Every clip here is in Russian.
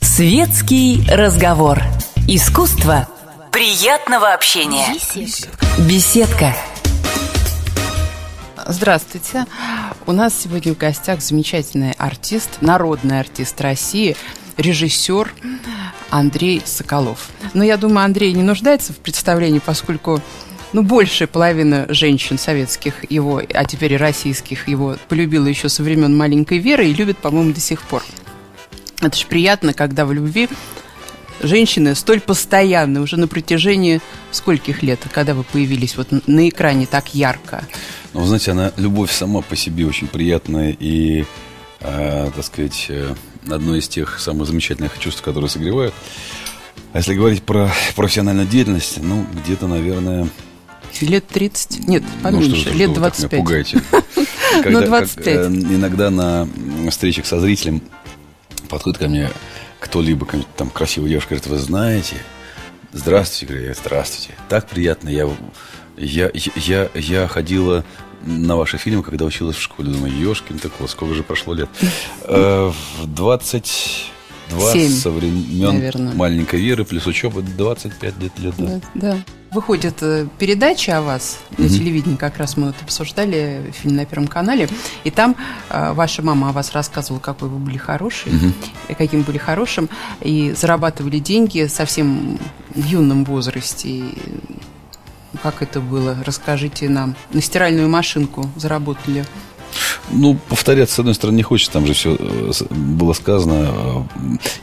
Светский разговор. Искусство приятного общения. Беседка. Здравствуйте. У нас сегодня в гостях замечательный артист, народный артист России, режиссер Андрей Соколов. Но я думаю, Андрей не нуждается в представлении, поскольку ну, большая половина женщин советских его, а теперь и российских его полюбила еще со времен маленькой Веры и любит, по-моему, до сих пор. Это же приятно, когда в любви женщины столь постоянны уже на протяжении скольких лет, когда вы появились вот на экране так ярко? Ну, знаете, она, любовь сама по себе очень приятная и, э, так сказать, э, одно из тех самых замечательных чувств, которые согревают. А если говорить про профессиональную деятельность, ну, где-то, наверное... Лет 30? Нет, поменьше, ну, что, лет что 25. Вы пугаете. Ну, 25. Как, э, иногда на встречах со зрителем подходит ко мне кто-либо, там красивая девушка, говорит, вы знаете, здравствуйте, говорю, здравствуйте, так приятно, я, я, я, я ходила на ваши фильмы, когда училась в школе, думаю, ешкин так вот, сколько же прошло лет? Э, в 22 со времен маленькой Веры, плюс учеба 25 лет, лет да. да. Выходит э, передача о вас на телевидении, как раз мы вот обсуждали фильм на Первом канале, и там э, ваша мама о вас рассказывала, какой вы были хороший, mm-hmm. каким были хорошим, и зарабатывали деньги совсем в юном возрасте. Как это было? Расскажите нам. На стиральную машинку заработали. Ну, повторяться, с одной стороны, не хочется, там же все э, было сказано.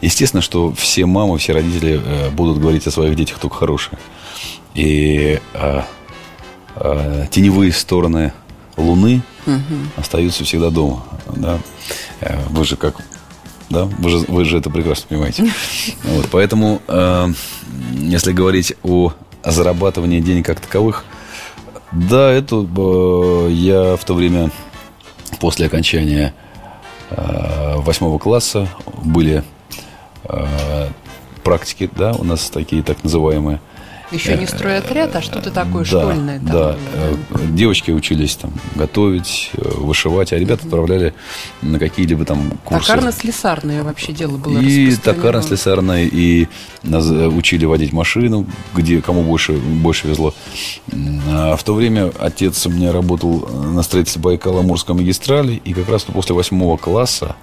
Естественно, что все мамы, все родители будут говорить о своих детях только хорошие. И а, а, теневые стороны Луны угу. остаются всегда дома. Да? Э, вы же как да, вы же, вы же это прекрасно понимаете. Вот, поэтому, э, если говорить о зарабатывании денег как таковых, да, это э, я в то время после окончания э, восьмого класса были э, практики, да, у нас такие так называемые. Еще не стройотряд, а что-то такое да, школьное. Там да. Девочки учились там готовить, э, вышивать, а ребята отправляли на какие-либо там курсы. Токарно-слесарное вообще дело было И токарно-слесарное, и нас э, учили водить машину, где кому больше, больше везло. А в то время отец у меня работал на строительстве Байкала-Амурской магистрали, и как раз после восьмого класса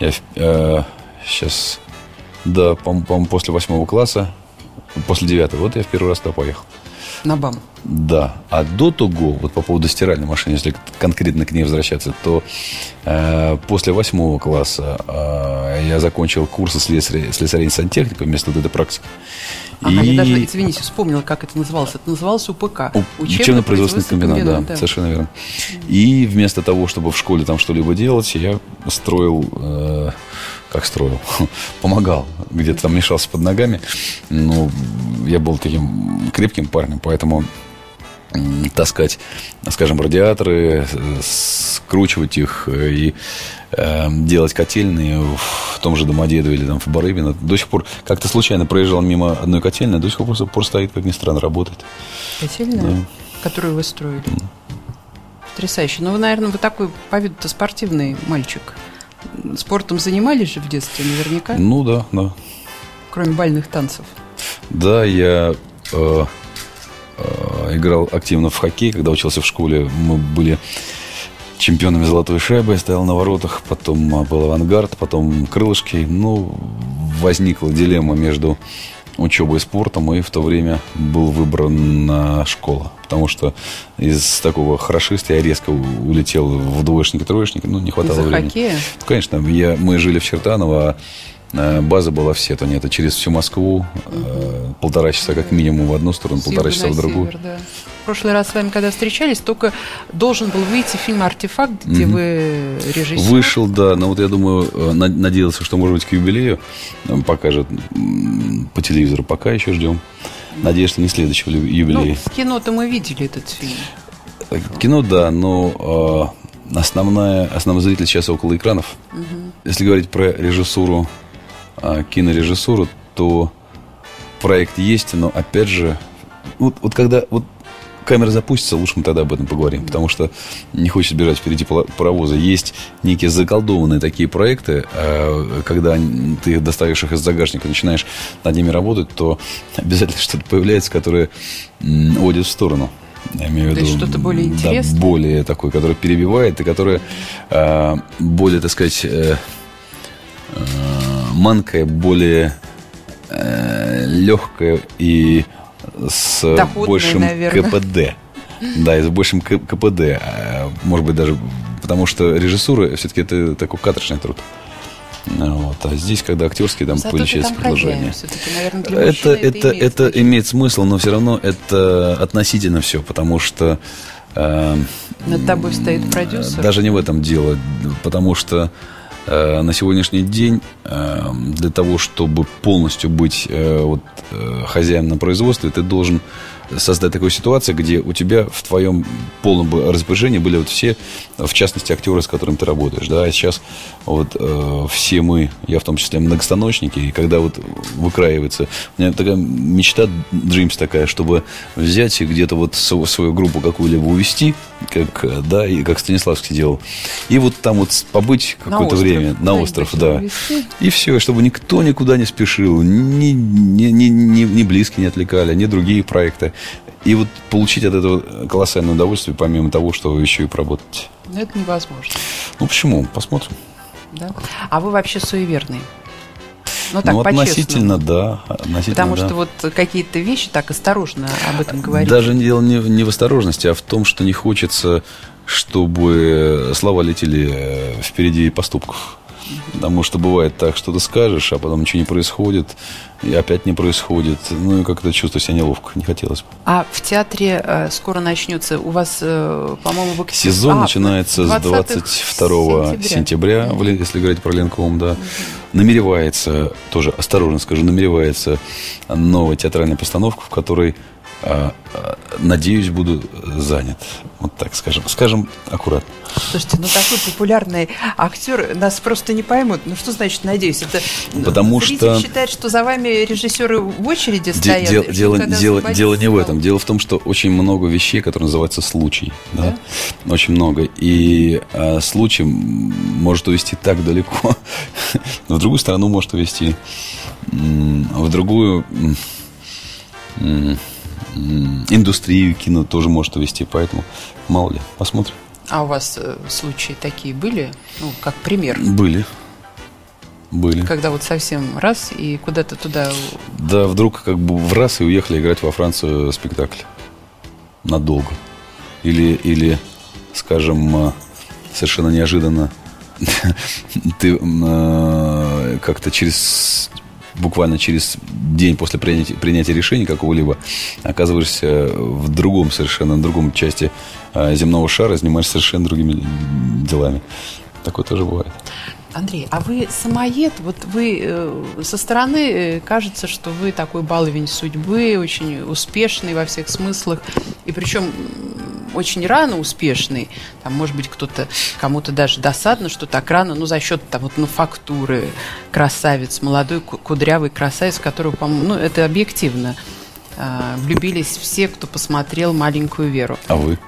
я э, сейчас, да, по-моему, после восьмого класса После девятого. Вот я в первый раз туда поехал. На БАМ? Да. А до того, вот по поводу стиральной машины, если конкретно к ней возвращаться, то э, после восьмого класса э, я закончил курсы слесарей, слесарей сантехника вместо вот этой практики. Ага, и... я даже, извините, вспомнила, как это называлось. Это называлось УПК. Учебно-производственный комбинат, комбинат, да, да, совершенно верно. И вместо того, чтобы в школе там что-либо делать, я строил... Э, как строил, помогал, где-то там мешался под ногами. Ну, я был таким крепким парнем, поэтому таскать, скажем, радиаторы, скручивать их и э, делать котельные том же Домодедово или там в Барыбино. До сих пор как-то случайно проезжал мимо одной котельной, до сих пор просто стоит, как ни странно, работает. Котельная, да. которую вы строили? Mm. Потрясающе. Ну, вы, наверное, вы такой по виду-то спортивный мальчик. Спортом занимались же в детстве наверняка? Ну да, да. Кроме бальных танцев? Да, я э, э, играл активно в хоккей, когда учился в школе. Мы были чемпионами золотой шайбы, стоял на воротах, потом э, был авангард, потом крылышки. Ну, возникла дилемма между учебой и спортом, и в то время был выбран на школа. Потому что из такого хорошиста я резко улетел в двоечники-троечники, ну, не хватало Из-за времени. хоккея? Конечно, я, мы жили в Чертаново, а база была в Сетоне. Это через всю Москву. Угу. Полтора часа как минимум в одну сторону, с полтора часа в другую. Север, да. В прошлый раз с вами, когда встречались, только должен был выйти фильм «Артефакт», где угу. вы режиссер. Вышел, да. Но вот я думаю, э, надеялся, что, может быть, к юбилею покажет по телевизору. Пока еще ждем. Надеюсь, что не следующего юбилея. Ну, кино-то мы видели этот фильм. Кино, да, но основная, основной зритель сейчас около экранов. Угу. Если говорить про режиссуру кинорежиссуру, то проект есть, но опять же, вот, вот когда вот камера запустится, лучше мы тогда об этом поговорим, потому что не хочется бежать впереди паровоза. Есть некие заколдованные такие проекты, э, когда ты достаешь их из загашника, начинаешь над ними работать, то обязательно что-то появляется, которое уводит в сторону. Я имею в виду, что-то более интересное? Да, более такое, которое перебивает и которое э, более, так сказать, э, э, манкое, более э, легкое и с Доходное, большим наверное. КПД. Да, и с большим КПД. А, может быть, даже потому что режиссура все-таки это такой каторжный труд. Вот. А здесь, когда актерские там Зато получается предложение. Наверное, это, это, это, это имеет смысл, но все равно это относительно все, потому что э, над тобой стоит продюсер. Даже не в этом дело, потому что э, на сегодняшний день э, для того, чтобы полностью быть э, вот, э, хозяином на производстве, ты должен создать такую ситуацию, где у тебя в твоем полном распоряжении были вот все, в частности, актеры, с которыми ты работаешь. Да? А сейчас вот э, все мы, я в том числе, многостаночники, и когда вот выкраивается, у меня такая мечта, dreams такая, чтобы взять и где-то вот свою группу какую-либо увести, как, да, и как Станиславский делал, и вот там вот побыть какое-то время на остров, да, увезти. и все, чтобы никто никуда не спешил, ни, ни, ни, ни, ни близкие не отвлекали, ни другие проекты. И вот получить от этого колоссальное удовольствие, помимо того, что вы еще и поработаете. Но это невозможно. Ну почему? Посмотрим. Да? А вы вообще суеверный? Ну, так, ну, относительно, да. Относительно, Потому да. что вот какие-то вещи так осторожно об этом говорить. Даже дело не, не в осторожности, а в том, что не хочется, чтобы слова летели э, впереди поступков. Потому что бывает так, что ты скажешь, а потом ничего не происходит, и опять не происходит. Ну и как-то чувствую себя неловко, не хотелось бы. А в театре э, скоро начнется, у вас, э, по-моему, в Сезон а, начинается с 22 сентября, сентября mm-hmm. если говорить про Ленком, да. Mm-hmm. Намеревается, тоже осторожно скажу, намеревается новая театральная постановка, в которой надеюсь, буду занят. Вот так скажем. Скажем аккуратно. Слушайте, ну такой популярный актер нас просто не поймут. Ну что значит надеюсь? Это Потому что считает, что за вами режиссеры в очереди стоят. Дел, дело, дело, дело не в этом. Дело в том, что очень много вещей, которые называются случай. Да? Да? Очень много. И а, случай может увести так далеко. в другую страну может увести. В другую индустрию кино тоже может увести, поэтому мало ли, посмотрим. А у вас э, случаи такие были, ну, как пример? Были. Были. Когда вот совсем раз и куда-то туда... Да, вдруг как бы в раз и уехали играть во Францию спектакль. Надолго. Или, или скажем, э, совершенно неожиданно ты э, как-то через буквально через день после принятия, принятия решения какого-либо оказываешься в другом совершенно, на другом части э, земного шара, занимаешься совершенно другими делами. Такое тоже бывает. Андрей, а вы самоед? Вот вы э, со стороны э, кажется, что вы такой баловень судьбы, очень успешный во всех смыслах, и причем очень рано успешный. Там, может быть, кто-то кому-то даже досадно, что так рано, ну, за счет там вот ну, фактуры красавец, молодой кудрявый красавец, которого, по-моему, ну, это объективно. Э, влюбились все, кто посмотрел маленькую Веру. А вы?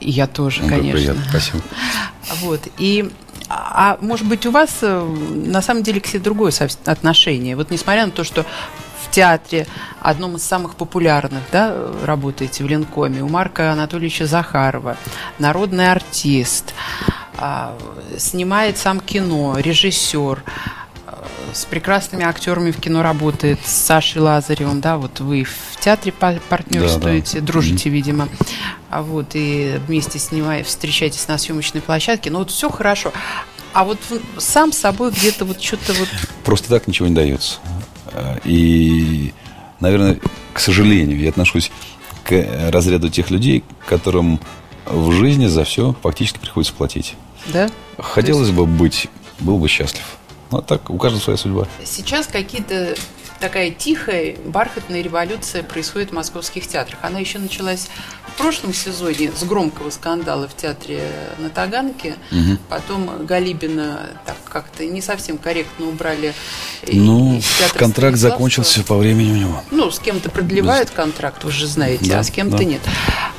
Я тоже, ну, конечно. Приятно, спасибо. Вот. И а может быть, у вас э, на самом деле к себе другое отношение? Вот несмотря на то, что театре, одном из самых популярных, да, работаете в Ленкоме, у Марка Анатольевича Захарова, народный артист, а, снимает сам кино, режиссер, с прекрасными актерами в кино работает, с Сашей Лазаревым, да, вот вы в театре партнерствуете, да, да. дружите, mm-hmm. видимо, а вот, и вместе снимаете, встречаетесь на съемочной площадке, ну вот все хорошо. А вот сам собой где-то вот что-то вот... Просто так ничего не дается. И, наверное, к сожалению, я отношусь к разряду тех людей, которым в жизни за все фактически приходится платить. Да? Хотелось есть... бы быть, был бы счастлив. Ну, а так у каждого своя судьба. Сейчас какие-то такая тихая, бархатная революция происходит в московских театрах. Она еще началась в прошлом сезоне с громкого скандала в театре на Таганке. Угу. Потом Галибина так как-то не совсем корректно убрали. Ну, контракт закончился по времени у него. Ну, с кем-то продлевают Без... контракт, вы же знаете, да, а с кем-то да. нет.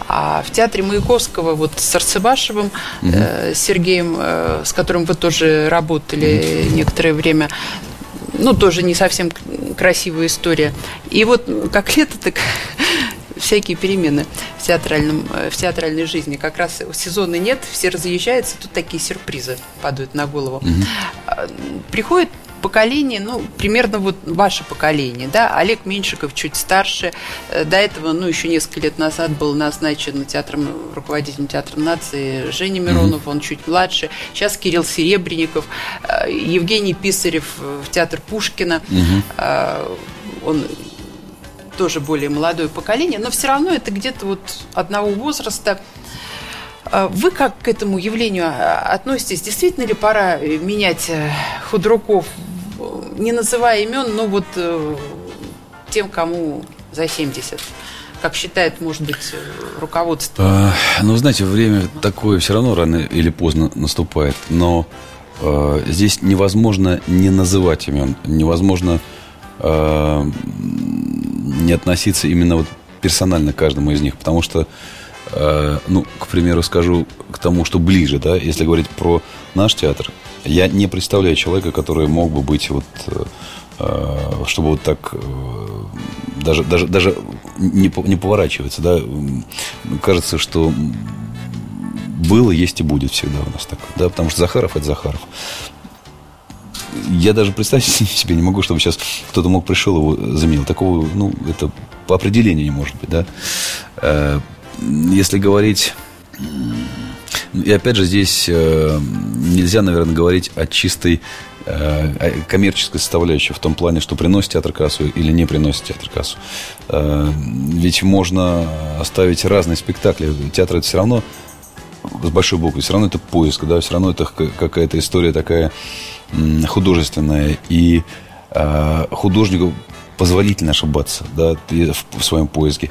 А в театре Маяковского вот с Арцебашевым, угу. э, Сергеем, э, с которым вы тоже работали угу. некоторое время, ну, тоже не совсем красивая история. И вот как лето, так всякие перемены в, театральном, э, в театральной жизни. Как раз сезона нет, все разъезжаются, тут такие сюрпризы падают на голову. Угу. Приходит поколение, ну, примерно вот ваше поколение, да, Олег Меньшиков чуть старше, э, до этого, ну, еще несколько лет назад был назначен театром, руководителем театра нации Женя Миронов, mm-hmm. он чуть младше, сейчас Кирилл Серебренников, э, Евгений Писарев в театр Пушкина, mm-hmm. он тоже более молодое поколение, но все равно это где-то вот одного возраста. А вы как к этому явлению а, относитесь? Действительно ли пора э, менять э, худруков, не называя имен, но вот э, тем, кому за 70? Как считает, может быть, руководство? А, ну, знаете, время такое все равно рано или поздно наступает. Но э, здесь невозможно не называть имен. Невозможно э, не относиться именно вот персонально к каждому из них. Потому что Э, ну, к примеру, скажу к тому, что ближе, да, если говорить про наш театр, я не представляю человека, который мог бы быть вот, э, чтобы вот так э, даже, даже, даже не, не поворачивается, да, кажется, что было, есть и будет всегда у нас так, да, потому что Захаров это Захаров. Я даже представить себе не могу, чтобы сейчас кто-то мог пришел его заменил. Такого, ну, это по определению не может быть, да если говорить... И опять же, здесь э, нельзя, наверное, говорить о чистой э, коммерческой составляющей в том плане, что приносит театр кассу или не приносит театр кассу. Э, ведь можно оставить разные спектакли. Театр это все равно с большой буквы, все равно это поиск, да, все равно это какая-то история такая художественная. И художнику позволительно ошибаться да, в своем поиске.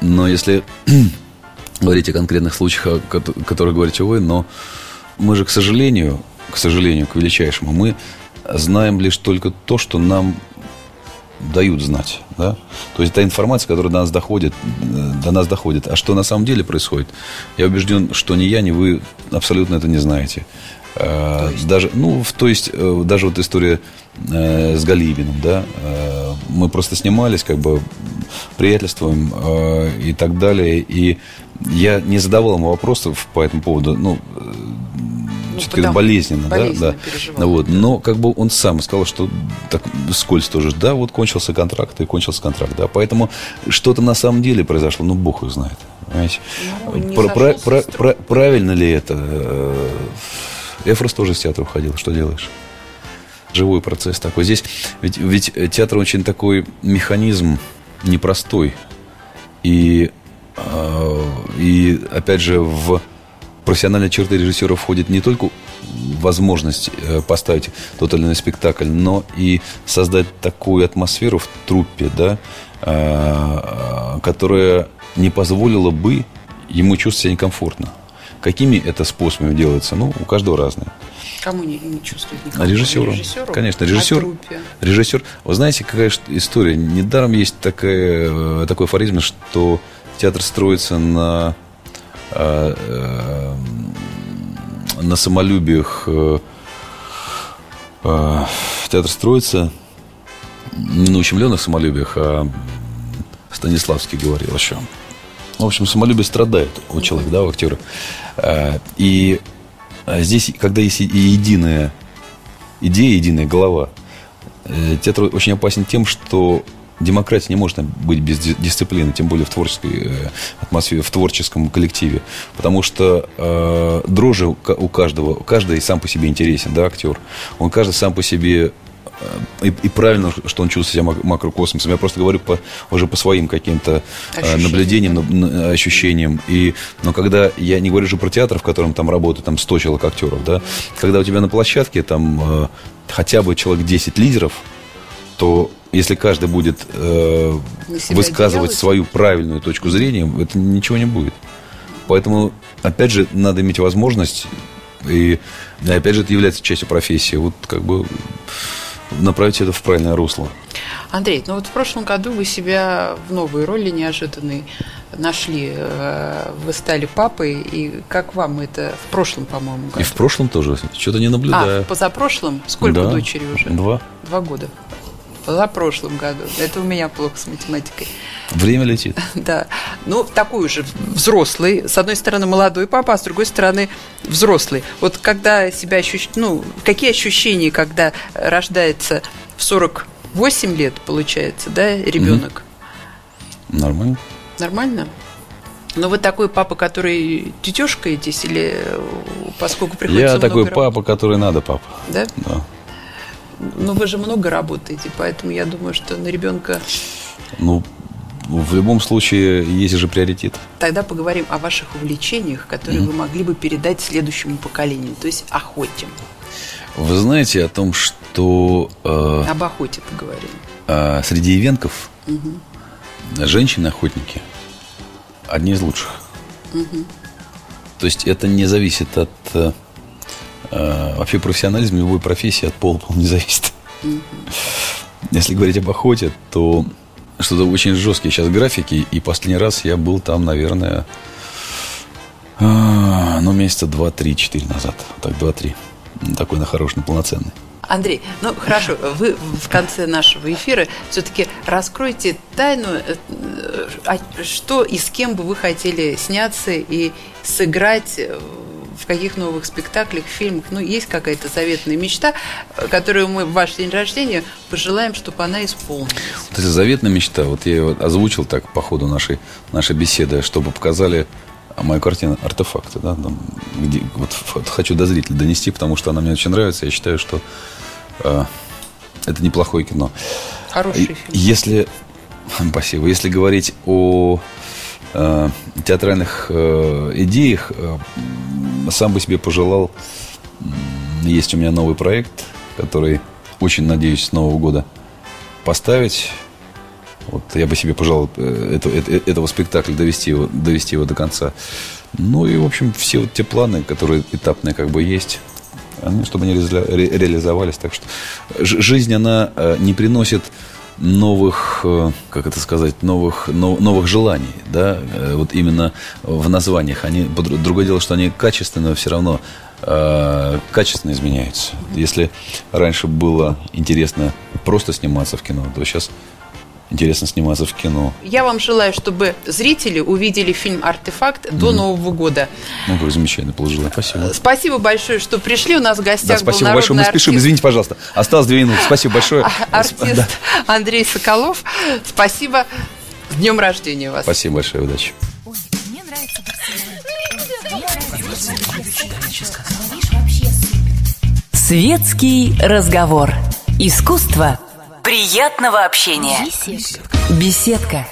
Но если говорить о конкретных случаях, о которых говорите вы, но мы же, к сожалению, к сожалению, к величайшему, мы знаем лишь только то, что нам дают знать, да? То есть та информация, которая до нас доходит, э, до нас доходит. А что на самом деле происходит? Я убежден, что ни я, ни вы абсолютно это не знаете. Э, даже, ну, то есть, э, даже вот история с Галибиным, да, мы просто снимались, как бы приятельствуем э, и так далее. И я не задавал ему вопросов по этому поводу, ну, ну все-таки это болезненно, болезненно, да, да. Вот. Но как бы он сам сказал, что так скользь тоже, да, вот кончился контракт и кончился контракт, да, поэтому что-то на самом деле произошло, ну бог их знает, понимаете. Ну, про, про, про, про, правильно ли это? Э, Эфрос тоже с театра уходил, что делаешь? Живой процесс такой. Здесь ведь, ведь театр очень такой механизм, непростой. И, э, и опять же, в профессиональные черты режиссера входит не только возможность э, поставить тот или иной спектакль, но и создать такую атмосферу в труппе, да, э, которая не позволила бы ему чувствовать себя некомфортно. Какими это способами делается? Ну, у каждого разное. Кому не, не чувствует никакого? Режиссеру. режиссеру. Конечно, режиссер. Режиссер. Вы знаете, какая история? Недаром есть такая, э, такой афоризм, что театр строится на, э, э, на самолюбиях. Театр строится не на ущемленных самолюбиях, а Станиславский говорил еще. В общем, самолюбие страдает у человека, да, у актера. И а здесь, когда есть единая идея, единая голова, э, театр очень опасен тем, что демократия не может быть без дисциплины, тем более в творческой э, атмосфере, в творческом коллективе. Потому что э, дрожи у каждого, каждый сам по себе интересен, да, актер. Он каждый сам по себе и, и правильно, что он чувствует себя макрокосмосом. Я просто говорю по, уже по своим каким-то э, наблюдениям, ощущениям. И, но когда я не говорю же про театр, в котором там работают там 100 человек актеров, да, когда у тебя на площадке там э, хотя бы человек 10 лидеров, то если каждый будет э, высказывать делать. свою правильную точку зрения, это ничего не будет. Поэтому, опять же, надо иметь возможность, и, и опять же, это является частью профессии. Вот как бы направить это в правильное русло. Андрей, ну вот в прошлом году вы себя в новой роли неожиданной нашли, э, вы стали папой, и как вам это в прошлом, по-моему, году? И в прошлом тоже. Что-то не наблюдаю. А, позапрошлом? Сколько Да. дочери уже? Два. Два года. В позапрошлом году. Это у меня плохо с математикой. Время летит. Да. Ну, такой уже взрослый. С одной стороны, молодой папа, а с другой стороны, взрослый. Вот когда себя ощущаешь... Ну, какие ощущения, когда рождается в 48 лет, получается, да, ребенок? Нормально. Нормально? Но вы такой папа, который тетешкаетесь, или поскольку приходится Я такой много папа, который надо папа. Да? Да. Ну, вы же много работаете, поэтому я думаю, что на ребенка... Ну, в любом случае, есть же приоритет. Тогда поговорим о ваших увлечениях, которые вы могли бы передать следующему поколению, то есть охоте. Вы знаете о том, что э, Об охоте поговорим. э, среди ивенков женщины-охотники одни из лучших. То есть это не зависит от э, вообще профессионализма любой профессии, от пола по не зависит. Если говорить об охоте, то что-то очень жесткие сейчас графики, и последний раз я был там, наверное, а, ну, месяца два, три, четыре назад. Так, два-три. Такой на хороший, на полноценный. Андрей, ну хорошо, вы в конце нашего эфира все-таки раскройте тайну, э, а что и с кем бы вы хотели сняться и сыграть в каких новых спектаклях, фильмах. Ну, есть какая-то заветная мечта, которую мы в ваш день рождения пожелаем, чтобы она исполнилась. Вот эта заветная мечта, вот я ее озвучил так по ходу нашей, нашей беседы, чтобы показали мою картину «Артефакты». Да, там, где, вот, вот хочу до зрителя донести, потому что она мне очень нравится. Я считаю, что э, это неплохое кино. Хороший фильм. Если, спасибо, если говорить о э, театральных э, идеях, э, сам бы себе пожелал, есть у меня новый проект, который очень надеюсь с Нового года поставить. Вот я бы себе пожелал э, это- это- этого спектакля довести его, довести его до конца. Ну и, в общем, все вот те планы, которые этапные как бы есть, они, чтобы они ре- реализовались. Так что жизнь, она не приносит новых, э, как это сказать, новых, но- новых желаний, да, э, вот именно в названиях. Они, другое дело, что они качественно, но все равно э, качественно изменяются. Если раньше было интересно просто сниматься в кино, то сейчас интересно сниматься в кино. Я вам желаю, чтобы зрители увидели фильм «Артефакт» до Нового года. Ну, как замечательно, положила. Спасибо. Спасибо большое, что пришли. У нас в гостях Да, был спасибо большое. Мы народный спешим. артист- Извините, пожалуйста. Осталось две минуты. Спасибо большое. артист Да. Андрей Соколов. Спасибо. С днем рождения вас. Спасибо большое. Удачи. Мне нравится вообще Светский разговор. Искусство приятного общения. супер. Беседка.